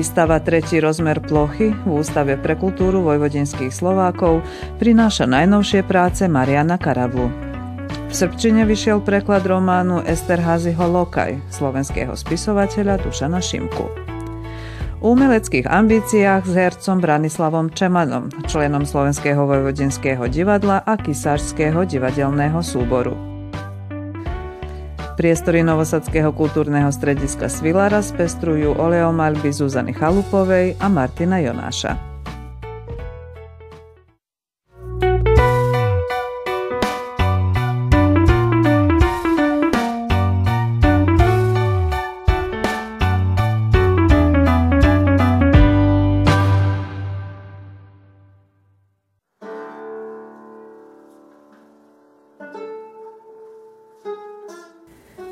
Výstava Tretí rozmer plochy v Ústave pre kultúru vojvodinských Slovákov prináša najnovšie práce Mariana Karavlu. V Srbčine vyšiel preklad románu Esterházyho Lokaj slovenského spisovateľa Dušana Šimku umeleckých ambíciách s hercom Branislavom Čemanom, členom Slovenského vojvodinského divadla a Kisářského divadelného súboru. Priestory Novosadského kultúrneho strediska Svilara spestrujú oleomalby Zuzany Chalupovej a Martina Jonáša.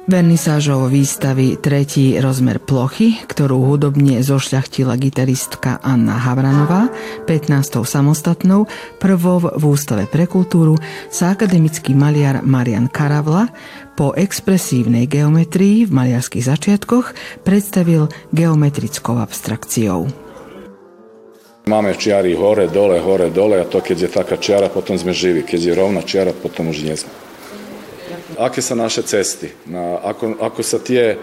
Vernisážou výstavy Tretí rozmer plochy, ktorú hudobne zošľachtila gitaristka Anna Havranová, 15. samostatnou, prvou v Ústave pre kultúru, sa akademický maliar Marian Karavla po expresívnej geometrii v maliarských začiatkoch predstavil geometrickou abstrakciou. Máme čiary hore, dole, hore, dole a to keď je taká čiara, potom sme živi. Keď je rovná čiara, potom už nie sme Ake sa naše cesti, na, ako, ako sa tije e,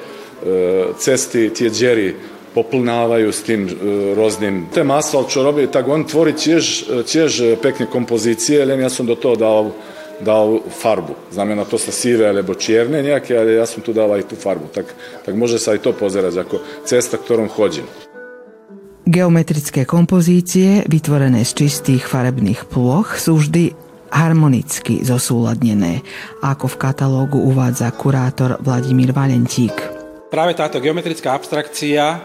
cesti, tije džeri poplnavaju s tim e, roznim te masa od čorobi, tak on tvori tjež, tjež e, pekne kompozicije, ali ja sam do to dao dao farbu. Znam na to sa sive alebo čjerne nejake, ali ja sam tu dala i tu farbu. Tak, tak može sa i to pozerati ako cesta ktorom hođim. Geometrijske kompozicije, vytvorené z čistých farebných ploch, suždi harmonicky zosúladnené, ako v katalógu uvádza kurátor Vladimír Valentík. Práve táto geometrická abstrakcia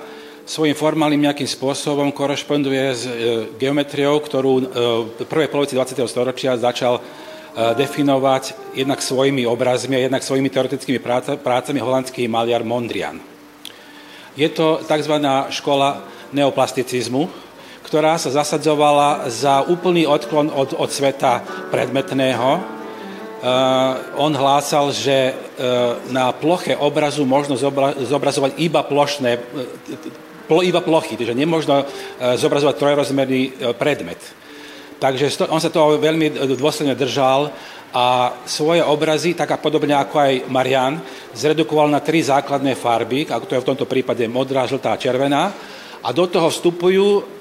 svojím formálnym nejakým spôsobom korešponduje s e, geometriou, ktorú e, v prvej polovici 20. storočia začal e, definovať jednak svojimi obrazmi a jednak svojimi teoretickými prácami holandský maliar Mondrian. Je to tzv. škola neoplasticizmu, ktorá sa zasadzovala za úplný odklon od, od sveta predmetného. Uh, on hlásal, že uh, na ploche obrazu možno zobra, zobrazovať iba plošné, uh, plo, iba plochy, takže nemôžno uh, zobrazovať trojrozmerný uh, predmet. Takže on sa toho veľmi dôsledne držal a svoje obrazy, tak a podobne ako aj Marian, zredukoval na tri základné farby, ako to je v tomto prípade modrá, žltá a červená. A do toho vstupujú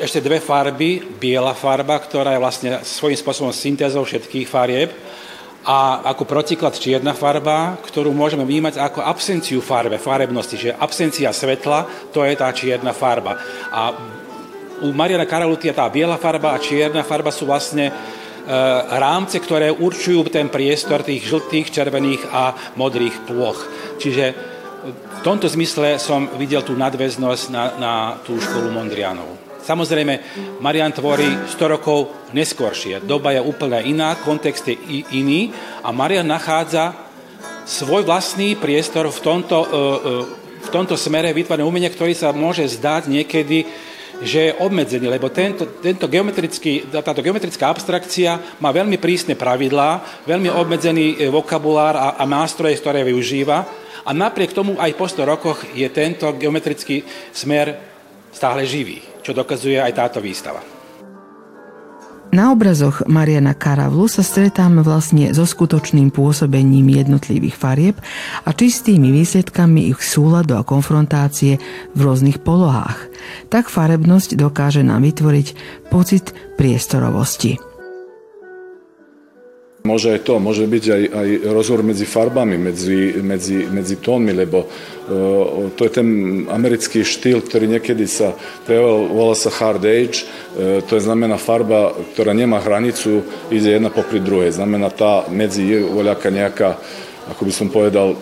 ešte dve farby. Biela farba, ktorá je vlastne svojím spôsobom syntézou všetkých farieb a ako protiklad čierna farba, ktorú môžeme vnímať ako absenciu farbe, farebnosti, že absencia svetla, to je tá čierna farba. A u Mariana Karalutia tá biela farba a čierna farba sú vlastne e, rámce, ktoré určujú ten priestor tých žltých, červených a modrých ploch. Čiže v tomto zmysle som videl tú nadväznosť na, na tú školu Mondrianov. Samozrejme, Marian tvorí 100 rokov neskôršie. Doba je úplne iná, kontext je iný a Marian nachádza svoj vlastný priestor v tomto, e, e, v tomto smere vytvorené umenie, ktorý sa môže zdať niekedy, že je obmedzený, lebo tento, tento geometrický, táto geometrická abstrakcia má veľmi prísne pravidlá, veľmi obmedzený e, vokabulár a, a nástroje, ktoré využíva. A napriek tomu aj po 100 rokoch je tento geometrický smer stále živý čo dokazuje aj táto výstava. Na obrazoch Mariana Karavlu sa stretáme vlastne so skutočným pôsobením jednotlivých farieb a čistými výsledkami ich súladu a konfrontácie v rôznych polohách. Tak farebnosť dokáže nám vytvoriť pocit priestorovosti. Môže aj to, môže byť aj, aj rozhovor medzi farbami, medzi, medzi, medzi tónmi, lebo uh, to je ten americký štýl, ktorý niekedy sa prejavoval, volá sa hard age, uh, to je znamená farba, ktorá nemá hranicu, ide jedna popri druhej. Znamená tá medzi je voľaká nejaká ako by som povedal, uh,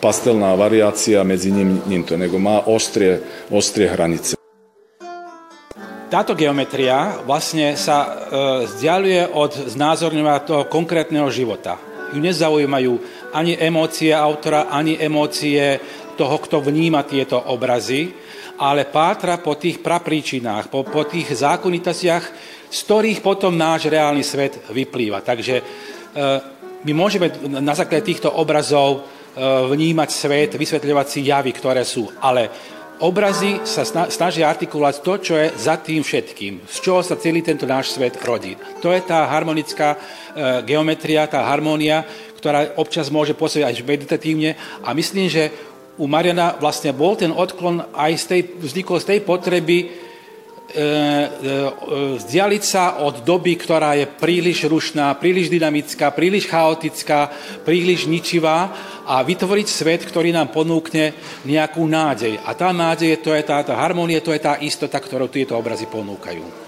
pastelná variácia medzi ním, ním to, nego má ostrie, ostrie hranice. Táto geometria vlastne sa e, vzdialuje od znázorňovania toho konkrétneho života. Ju nezaujímajú ani emócie autora, ani emócie toho, kto vníma tieto obrazy, ale pátra po tých prapríčinách, po, po tých zákonitostiach, z ktorých potom náš reálny svet vyplýva. Takže e, my môžeme na základe týchto obrazov e, vnímať svet, vysvetľovať si javy, ktoré sú, ale obrazy sa snažia artikulovať to, čo je za tým všetkým, z čoho sa celý tento náš svet rodí. To je tá harmonická e, geometria, tá harmónia, ktorá občas môže pôsobiť aj meditatívne a myslím, že u Mariana vlastne bol ten odklon aj z tej, vznikol z tej potreby vzdialiť sa od doby, ktorá je príliš rušná, príliš dynamická, príliš chaotická, príliš ničivá a vytvoriť svet, ktorý nám ponúkne nejakú nádej. A tá nádej, to je tá, tá harmonie, to je tá istota, ktorú tieto obrazy ponúkajú.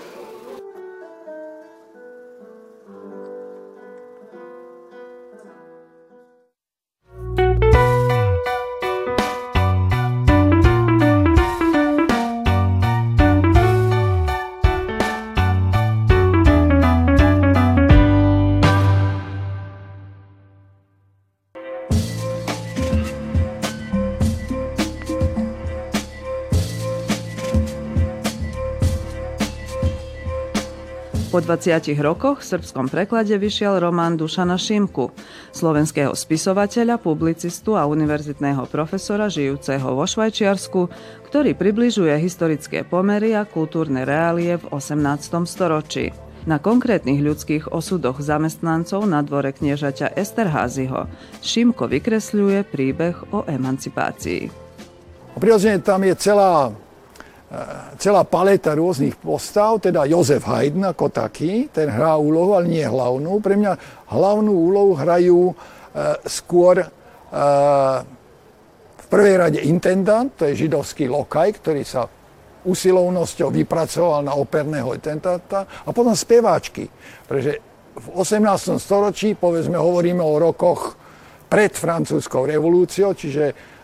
20 rokoch v srbskom preklade vyšiel román Dušana Šimku, slovenského spisovateľa, publicistu a univerzitného profesora žijúceho vo Švajčiarsku, ktorý približuje historické pomery a kultúrne reálie v 18. storočí. Na konkrétnych ľudských osudoch zamestnancov na dvore kniežaťa Esterházyho Šimko vykresľuje príbeh o emancipácii. Prirodzene tam je celá celá paleta rôznych postav, teda Jozef Haydn ako taký, ten hrá úlohu, ale nie hlavnú. Pre mňa hlavnú úlohu hrajú e, skôr e, v prvej rade intendant, to je židovský lokaj, ktorý sa usilovnosťou vypracoval na operného intendanта, a potom speváčky. Pretože v 18. storočí, povedzme, hovoríme o rokoch pred francúzskou revolúciou, čiže E,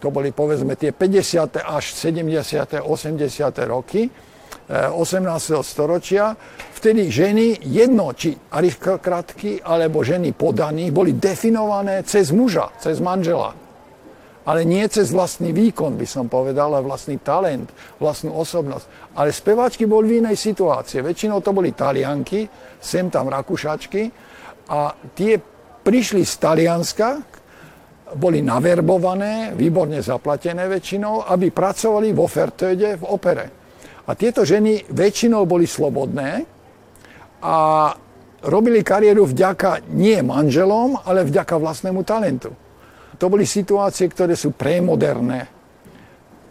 to boli povedzme tie 50. až 70. 80. roky 18. E, storočia, vtedy ženy, jedno či aristokratky alebo ženy podaných, boli definované cez muža, cez manžela. Ale nie cez vlastný výkon, by som povedal, ale vlastný talent, vlastnú osobnosť. Ale speváčky boli v inej situácii. Väčšinou to boli talianky, sem tam rakúšačky a tie prišli z Talianska, boli naverbované, výborne zaplatené väčšinou, aby pracovali vo Fertöde v opere. A tieto ženy väčšinou boli slobodné a robili kariéru vďaka nie manželom, ale vďaka vlastnému talentu. To boli situácie, ktoré sú premoderné.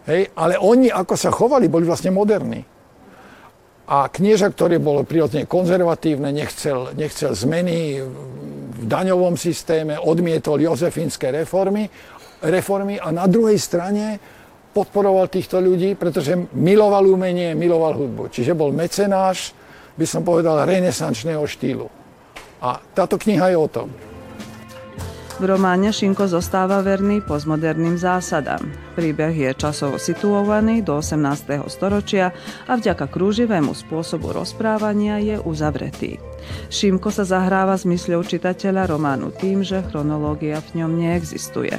Hej? Ale oni, ako sa chovali, boli vlastne moderní. A knieža, ktorý bol prirodzene konzervatívne, nechcel, nechcel zmeny v daňovom systéme, odmietol jozefínske reformy, reformy a na druhej strane podporoval týchto ľudí, pretože miloval umenie, miloval hudbu. Čiže bol mecenáš, by som povedal, renesančného štýlu. A táto kniha je o tom. V románe Šinko zostáva verný postmoderným zásadám. Príbeh je časovo situovaný do 18. storočia a vďaka krúživému spôsobu rozprávania je uzavretý. Šimko sa zahráva s mysľou čitateľa románu tým, že chronológia v ňom neexistuje.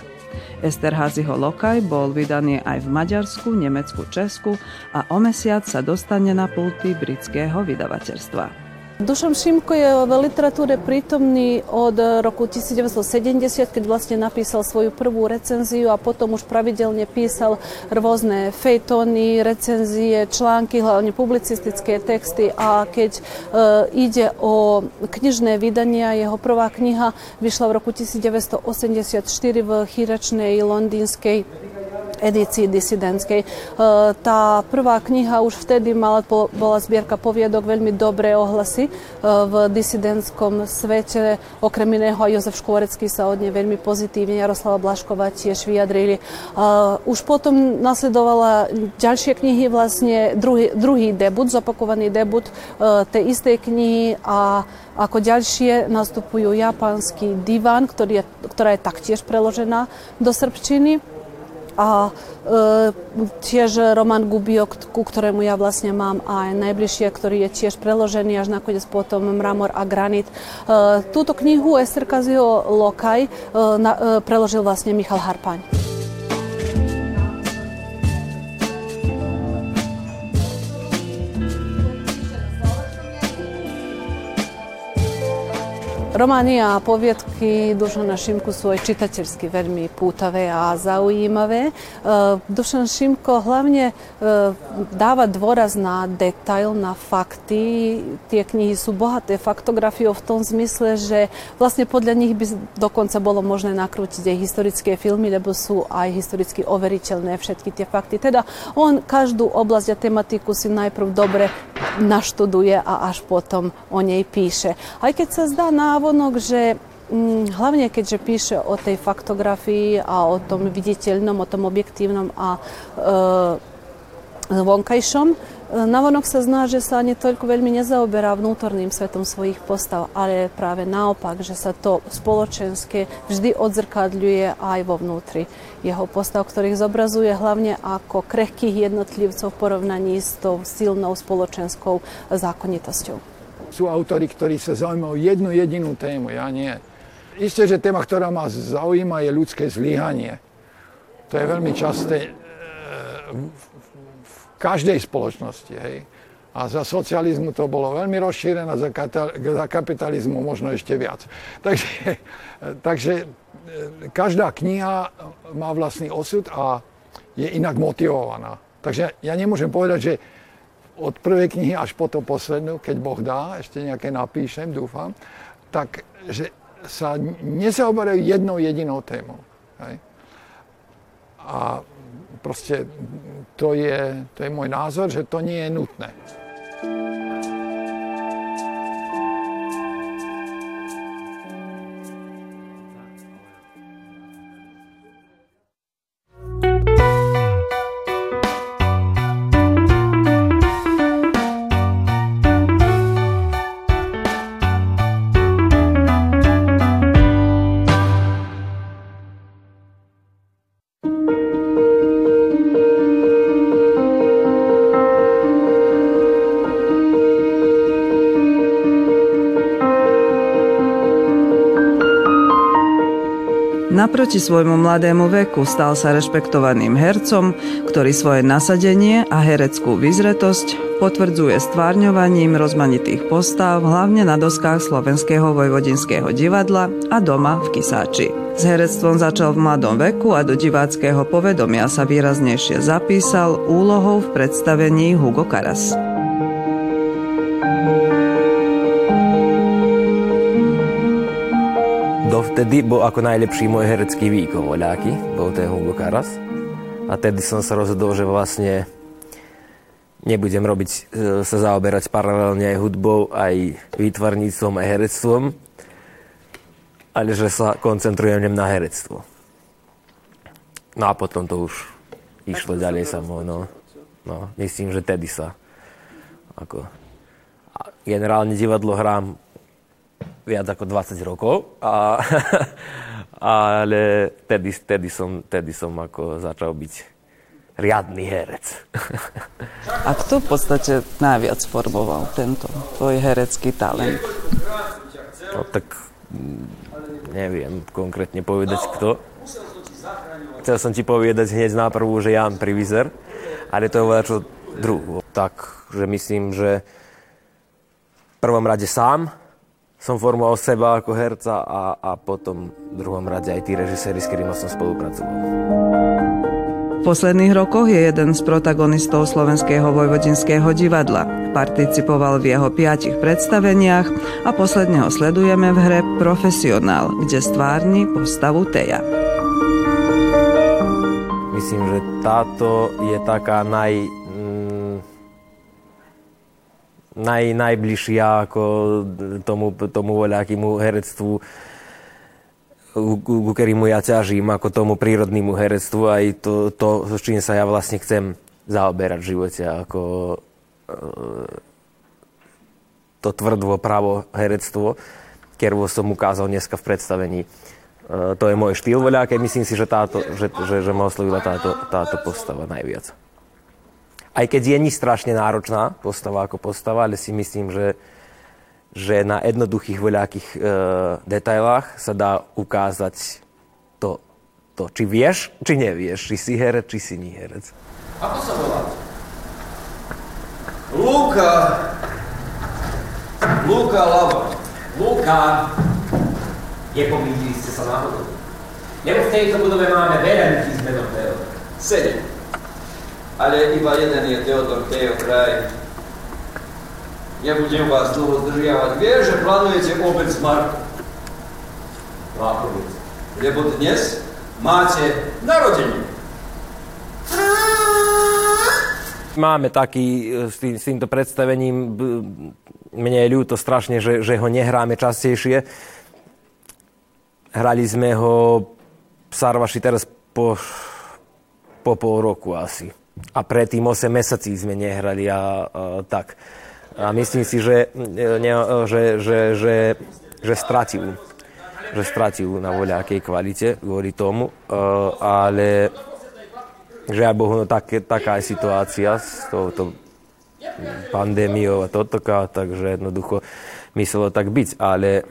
Esterházyho Lokaj bol vydaný aj v Maďarsku, Nemecku, Česku a o mesiac sa dostane na pulty britského vydavateľstva. Dušan Šimko je v literatúre prítomný od roku 1970, keď vlastne napísal svoju prvú recenziu a potom už pravidelne písal rôzne fejtóny, recenzie, články, hlavne publicistické texty. A keď e, ide o knižné vydania, jeho prvá kniha vyšla v roku 1984 v chýračnej londýnskej edícii disidentskej. E, tá prvá kniha už vtedy mala, bola zbierka poviedok, veľmi dobré ohlasy e, v disidentskom svete. Okrem iného aj Jozef Škôrecký sa od nej veľmi pozitívne, Jaroslava Blašková tiež vyjadrili. E, už potom nasledovala ďalšie knihy, vlastne druhý, druhý debut, zopakovaný debut tej istej knihy a ako ďalšie nastupujú japonský divan, ktorý je, ktorá je taktiež preložená do srbčiny a e, tiež Roman Gubiok, ku ktorému ja vlastne mám aj najbližšie, ktorý je tiež preložený až nakoniec potom Mramor a Granit. E, túto knihu Ester Kazio Lokaj e, na, e, preložil vlastne Michal Harpaň. Romány a knihy Dušana Šimku sú aj čitateľsky veľmi pútavé a zaujímavé. Dušan Šimko hlavne dáva dôraz na detail, na fakty. Tie knihy sú bohaté faktografiou v tom zmysle, že vlastne podľa nich by dokonca bolo možné nakrútiť aj historické filmy, lebo sú aj historicky overiteľné všetky tie fakty. Teda on každú oblasť a tematiku si najprv dobre naštuduje a až potom o nej píše. Aj keď sa zdá návonok, že hm, hlavne keďže píše o tej faktografii a o tom viditeľnom, o tom objektívnom a e, vonkajšom, Navonok sa zná, že sa ani toľko veľmi nezaoberá vnútorným svetom svojich postav, ale práve naopak, že sa to spoločenské vždy odzrkadľuje aj vo vnútri jeho postav, ktorých zobrazuje hlavne ako krehkých jednotlivcov v porovnaní s tou silnou spoločenskou zákonitosťou. Sú autory, ktorí sa zaujímajú jednu jedinú tému, ja nie. Isté, že téma, ktorá ma zaujíma, je ľudské zlyhanie. To je veľmi časté e, každej spoločnosti. Hej. A za socializmu to bolo veľmi rozšírené, za, za kapitalizmu možno ešte viac. Takže, takže e, každá kniha má vlastný osud a je inak motivovaná. Takže ja nemôžem povedať, že od prvej knihy až po to poslednú, keď Boh dá, ešte nejaké napíšem, dúfam, tak že sa nezaoberajú jednou jedinou témou. Hej. A proste to je, to je môj názor, že to nie je nutné. Naproti svojmu mladému veku stal sa rešpektovaným hercom, ktorý svoje nasadenie a hereckú vyzretosť potvrdzuje stvárňovaním rozmanitých postav, hlavne na doskách Slovenského vojvodinského divadla a doma v Kisáči. S herectvom začal v mladom veku a do diváckého povedomia sa výraznejšie zapísal úlohou v predstavení Hugo Karas. Dovtedy bol ako najlepší môj herecký výkon voľáky, bol ten Hugo Karas. A tedy som sa rozhodol, že vlastne nebudem robiť, e, sa zaoberať paralelne aj hudbou, aj výtvarníctvom, aj herectvom, ale že sa koncentrujem na herectvo. No a potom to už išlo ďalej samo, no. no. Myslím, že tedy sa ako generálne divadlo hrám viac ako 20 rokov, a, ale tedy, tedy, som, tedy som ako začal byť riadny herec. A kto v podstate najviac formoval tento tvoj herecký talent? No tak mm, neviem konkrétne povedať kto. Chcel som ti povedať hneď na prvú, že Jan Privizer, ale to je čo druhú. Tak, že myslím, že v prvom rade sám, som formoval seba ako herca a, a potom v druhom rade aj tí režiséri, s ktorými som spolupracoval. V posledných rokoch je jeden z protagonistov Slovenského vojvodinského divadla. Participoval v jeho piatich predstaveniach a posledne ho sledujeme v hre Profesionál, kde stvárni postavu Teja. Myslím, že táto je taká naj, naj, najbližšia ako tomu, tomu voľakému herectvu, ku ktorému ja ťažím, ako tomu prírodnému herectvu, aj to, to, s čím sa ja vlastne chcem zaoberať v živote, ako e, to tvrdvo pravo herectvo, ktoré som ukázal dneska v predstavení. E, to je môj štýl voľaké, myslím si, že, táto, že, že, že ma oslovila táto, táto postava najviac aj keď je ni strašne náročná postava ako postava, ale si myslím, že, že na jednoduchých voľakých e, detailách sa dá ukázať to, to, či vieš, či nevieš, či si herec, či si nie herec. Ako sa volá? Luka. Luka Lava. Luka. Nepomýlili ste sa náhodou? Lebo v tejto budove máme veľa ľudí s menom. Sedem. Ale iba jeden je Teodor Teo kraj. Nebudem vás dlho zdržiavať. Viem, že plánujete obed s Markom. Vákovic. Lebo dnes máte narodenie. Máme taký, s, tým, s týmto predstavením, mne je ľúto strašne, že, že ho nehráme častejšie. Hrali sme ho Sarvaši teraz po, po pol roku asi. A predtým 8 mesací sme nehrali a, a tak. A myslím si, že, ne, že, že, že, že stratil. Že stratil na voľakej kvalite kvôli tomu. Ale žiaľ Bohu, no tak, taká je situácia s touto pandémiou a toto, takže jednoducho myslelo tak byť, ale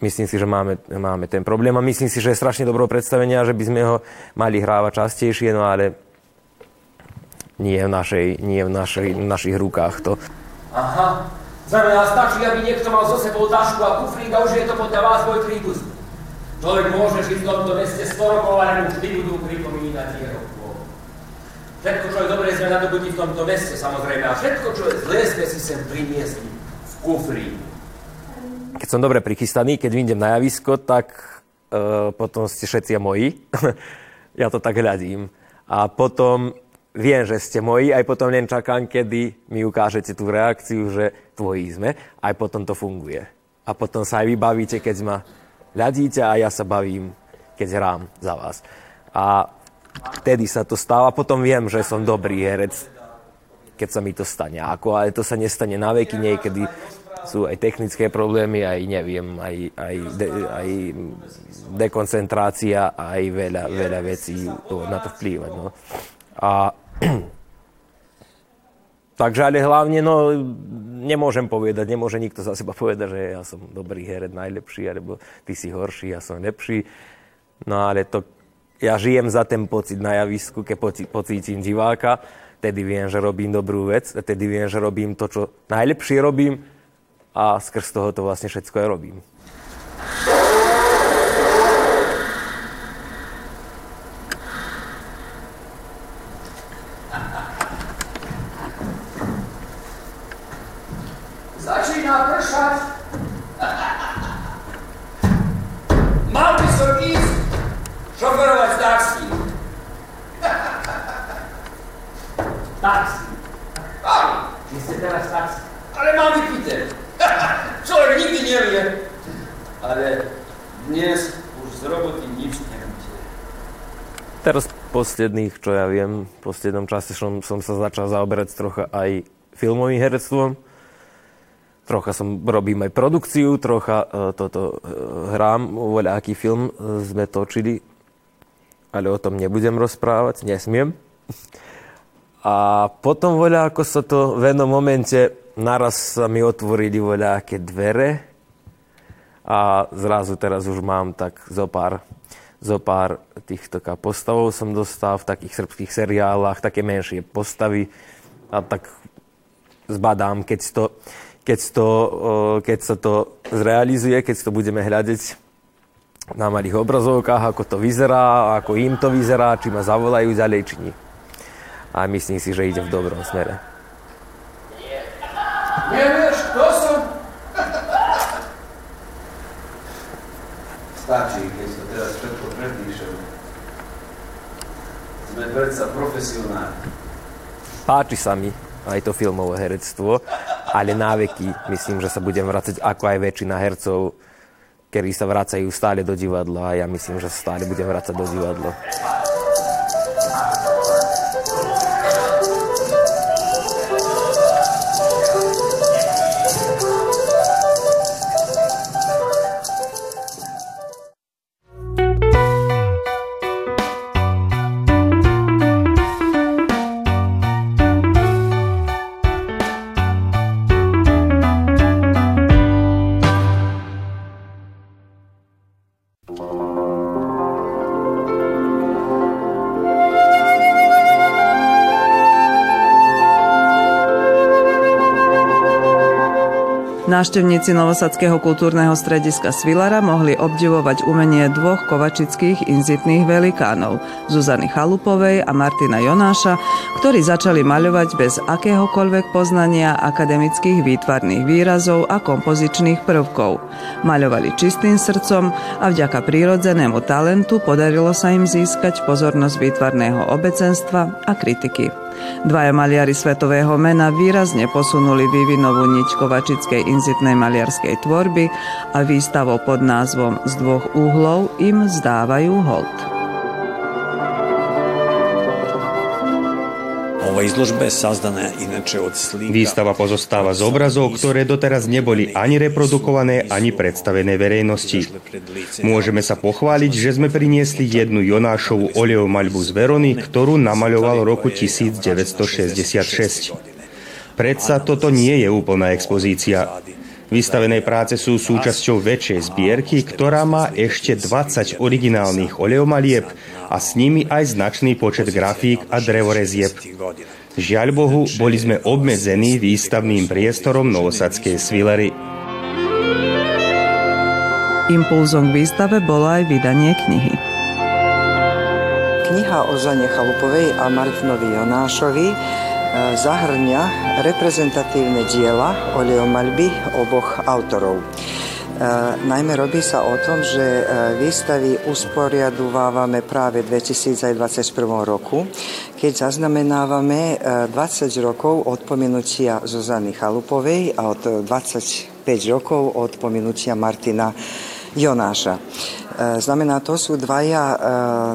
myslím si, že máme, máme ten problém a myslím si, že je strašne dobrou predstavenia, že by sme ho mali hrávať častejšie, no ale nie v, našej, nie v, našej, v našich rukách to. Aha, znamená stačí, aby niekto mal zo sebou tašku a kufrík a už je to podľa vás môj príbuz. Človek môže žiť v tomto meste 100 rokov, ale mu vždy budú pripomínať jeho Všetko, čo je dobré, sme nadobudí v tomto meste, samozrejme. A všetko, čo je zlé, sme si sem priniesli v kufri. Keď som dobre prichystaný, keď vyjdem na javisko, tak uh, potom ste všetci moji. ja to tak hľadím. A potom viem, že ste moji, aj potom len čakám, kedy mi ukážete tú reakciu, že tvoji sme, aj potom to funguje. A potom sa aj vy bavíte, keď ma hľadíte a ja sa bavím, keď hrám za vás. A vtedy sa to stáva. Potom viem, že som dobrý herec, keď sa mi to stane. Ako, ale to sa nestane na veky, niekedy sú aj technické problémy, aj neviem, aj, aj, de, aj dekoncentrácia, aj veľa, veľa vecí na to vplýva. No. A, takže ale hlavne, no, nemôžem povedať, nemôže nikto za seba povedať, že ja som dobrý herec, najlepší, alebo ty si horší, ja som lepší. No ale to ja žijem za ten pocit na javisku, keď poci, pocítim diváka, tedy viem, že robím dobrú vec, tedy viem, že robím to, čo najlepšie robím a skrz toho to vlastne všetko aj robím. Posledných, čo ja viem, v poslednom čase som, som sa začal zaoberať trocha aj filmovým herectvom. Trocha som robím aj produkciu, trocha uh, toto uh, hrám, aký film uh, sme točili, ale o tom nebudem rozprávať, nesmiem. A potom voľa, ako sa to v jednom momente naraz sa mi otvorili voľa dvere. A zrazu teraz už mám tak zo pár zo pár týchto postavov som dostal v takých srbských seriálach, také menšie postavy. A tak zbadám, keď, to, keď, to, keď sa to zrealizuje, keď to budeme hľadiť na malých obrazovkách, ako to vyzerá, ako im to vyzerá, či ma zavolajú ďalej, či nie. A myslím si, že ide v dobrom smere. Nevieš, kto som? Stačí, keď to teraz všetko prepíšem. Sme predsa profesionáli. Páči sa mi aj to filmové herectvo, ale na veky myslím, že sa budem vracať ako aj väčšina hercov, ktorí sa vracajú stále do divadla a ja myslím, že sa stále budem vracať do divadla. Návštevníci Novosadského kultúrneho strediska Svilara mohli obdivovať umenie dvoch kovačických inzitných velikánov, Zuzany Chalupovej a Martina Jonáša, ktorí začali maľovať bez akéhokoľvek poznania akademických výtvarných výrazov a kompozičných prvkov. Maľovali čistým srdcom a vďaka prírodzenému talentu podarilo sa im získať pozornosť výtvarného obecenstva a kritiky. Dvaja maliari svetového mena výrazne posunuli vývinovú niť kovačickej inzitnej maliarskej tvorby a výstavou pod názvom Z dvoch úhlov im zdávajú hold. Výstava pozostáva z obrazov, ktoré doteraz neboli ani reprodukované, ani predstavené verejnosti. Môžeme sa pochváliť, že sme priniesli jednu Jonášovú olejovú maľbu z Verony, ktorú namaľoval roku 1966. Predsa toto nie je úplná expozícia. Vystavené práce sú súčasťou väčšej zbierky, ktorá má ešte 20 originálnych olejomalieb a s nimi aj značný počet grafík a drevorezieb. Žiaľ Bohu, boli sme obmedzení výstavným priestorom Novosadskej svilery. Impulzom k výstave bolo aj vydanie knihy. Kniha o Zane Chalupovej a Martinovi Jonášovi zahrňa reprezentatívne diela oleomaľby oboch autorov. E, najmä robí sa o tom, že e, výstavy usporiaduvávame práve v 2021 roku, keď zaznamenávame 20 rokov od pominutia Zuzany Chalupovej a od 25 rokov od pominutia Martina Jonáša. E, znamená, to sú dvaja e,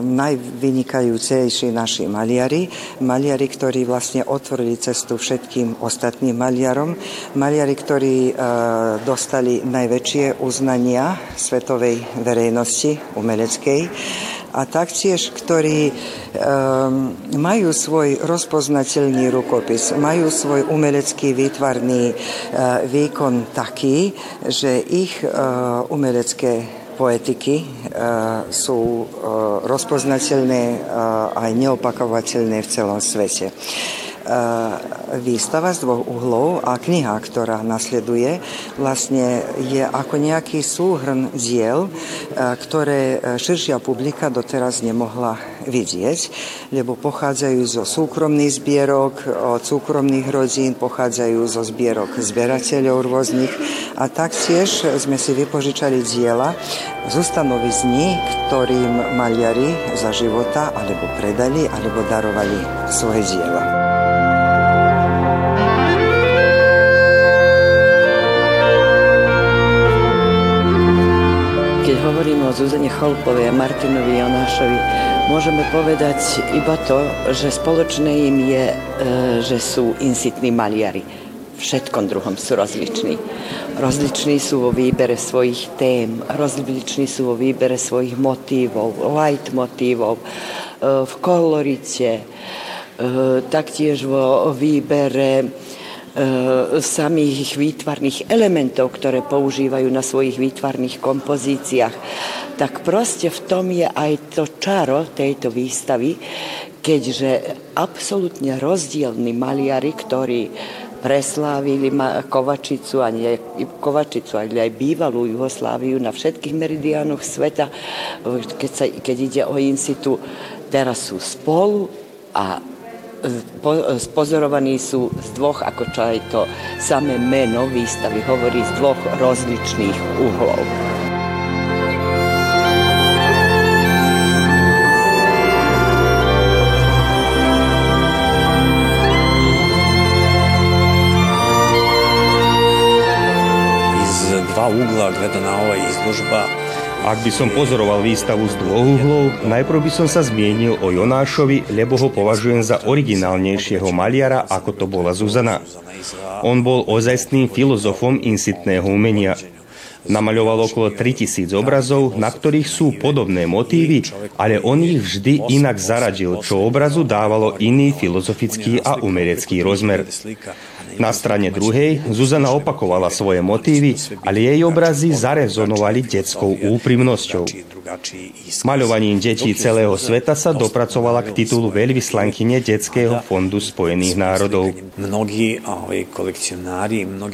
najvynikajúcejší naši maliari. Maliari, ktorí vlastne otvorili cestu všetkým ostatným maliarom. Maliari, ktorí e, dostali najväčšie uznania svetovej verejnosti umeleckej a taktiež, ktorí um, majú svoj rozpoznateľný rukopis, majú svoj umelecký výtvarný uh, výkon taký, že ich uh, umelecké poetiky uh, sú uh, rozpoznateľné uh, aj neopakovateľné v celom svete. E, výstava z dvoch uhlov a kniha, ktorá nasleduje, vlastne je ako nejaký súhrn diel, e, ktoré širšia publika doteraz nemohla vidieť, lebo pochádzajú zo súkromných zbierok, od súkromných rodín, pochádzajú zo zbierok zberateľov rôznych a taktiež sme si vypožičali diela z ustanovizní, ktorým maliari za života alebo predali, alebo darovali svoje diela. Hovoríme o Zuzane Cholpovej a Martinovi Jonášovi, môžeme povedať iba to, že spoločné im je, e, že sú insitní maliari. Všetkom druhom sú rozliční. Rozliční sú vo výbere svojich tém, rozliční sú vo výbere svojich motívov, light motívov, e, v kolorite, e, taktiež vo výbere samých výtvarných elementov, ktoré používajú na svojich výtvarných kompozíciách, tak proste v tom je aj to čaro tejto výstavy, keďže absolútne rozdielni maliari, ktorí preslávili Kovačicu, a nie Kovačicu, ale aj bývalú Jugosláviu na všetkých meridiánoch sveta, keď, sa, keď ide o insitu, teraz sú spolu a spozorovaní sú z dvoch, ako čo aj to samé meno výstavy hovorí, z dvoch rozličných uhlov. Iz dva ugla gledana ova izložba ak by som pozoroval výstavu z dvoch uhlov, najprv by som sa zmienil o Jonášovi, lebo ho považujem za originálnejšieho maliara, ako to bola Zuzana. On bol ozajstným filozofom insitného umenia. Namaľoval okolo 3000 obrazov, na ktorých sú podobné motívy, ale on ich vždy inak zaradil, čo obrazu dávalo iný filozofický a umelecký rozmer. Na strane druhej Zuzana opakovala svoje motívy, ale jej obrazy zarezonovali detskou úprimnosťou. Maľovaním detí celého sveta sa dopracovala k titulu veľvyslankyne Detského fondu Spojených národov.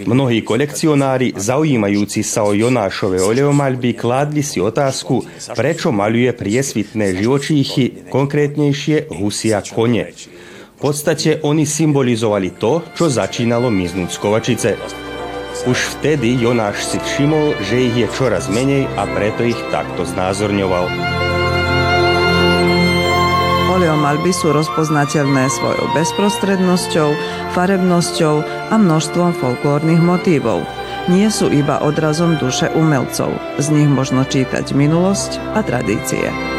Mnohí kolekcionári, zaujímajúci sa o Jonášove oleomaľby, kládli si otázku, prečo maľuje priesvitné živočíchy, konkrétnejšie husia kone. Podstate oni symbolizovali to, čo začínalo miznúť z Kovačice. Už vtedy Jonáš si všimol, že ich je čoraz menej a preto ich takto znázorňoval. Oleomalby sú rozpoznateľné svojou bezprostrednosťou, farebnosťou a množstvom folklórnych motívov. Nie sú iba odrazom duše umelcov. Z nich možno čítať minulosť a tradície.